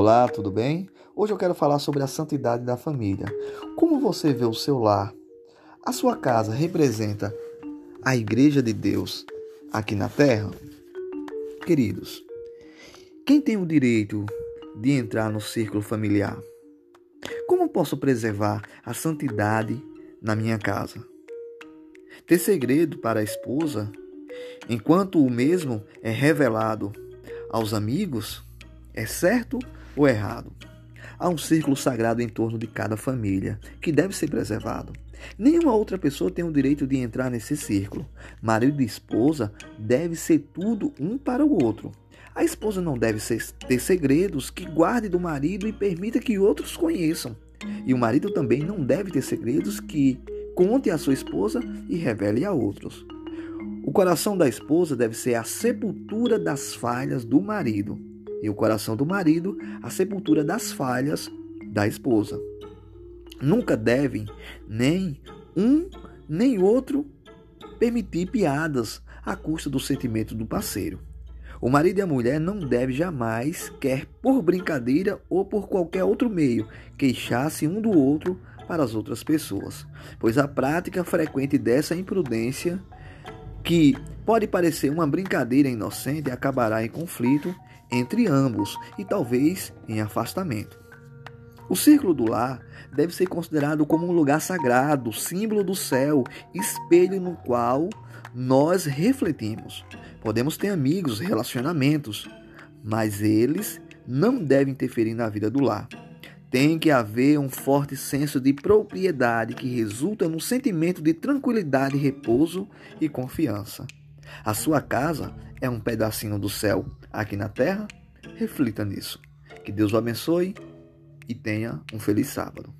Olá, tudo bem? Hoje eu quero falar sobre a santidade da família. Como você vê o seu lar? A sua casa representa a igreja de Deus aqui na terra? Queridos, quem tem o direito de entrar no círculo familiar? Como posso preservar a santidade na minha casa? Ter segredo para a esposa, enquanto o mesmo é revelado aos amigos, é certo ou errado? Há um círculo sagrado em torno de cada família, que deve ser preservado. Nenhuma outra pessoa tem o direito de entrar nesse círculo. Marido e esposa deve ser tudo um para o outro. A esposa não deve ter segredos que guarde do marido e permita que outros conheçam. E o marido também não deve ter segredos que conte à sua esposa e revele a outros. O coração da esposa deve ser a sepultura das falhas do marido, e o coração do marido a sepultura das falhas da esposa. Nunca devem nem um nem outro permitir piadas à custa do sentimento do parceiro. O marido e a mulher não devem jamais, quer por brincadeira ou por qualquer outro meio, queixar-se um do outro para as outras pessoas, pois a prática frequente dessa imprudência, que pode parecer uma brincadeira inocente, acabará em conflito entre ambos e talvez em afastamento. O círculo do lar deve ser considerado como um lugar sagrado, símbolo do céu, espelho no qual nós refletimos. Podemos ter amigos, relacionamentos, mas eles não devem interferir na vida do lar. Tem que haver um forte senso de propriedade que resulta no sentimento de tranquilidade, repouso e confiança. A sua casa é um pedacinho do céu aqui na terra? Reflita nisso. Que Deus o abençoe e tenha um feliz sábado.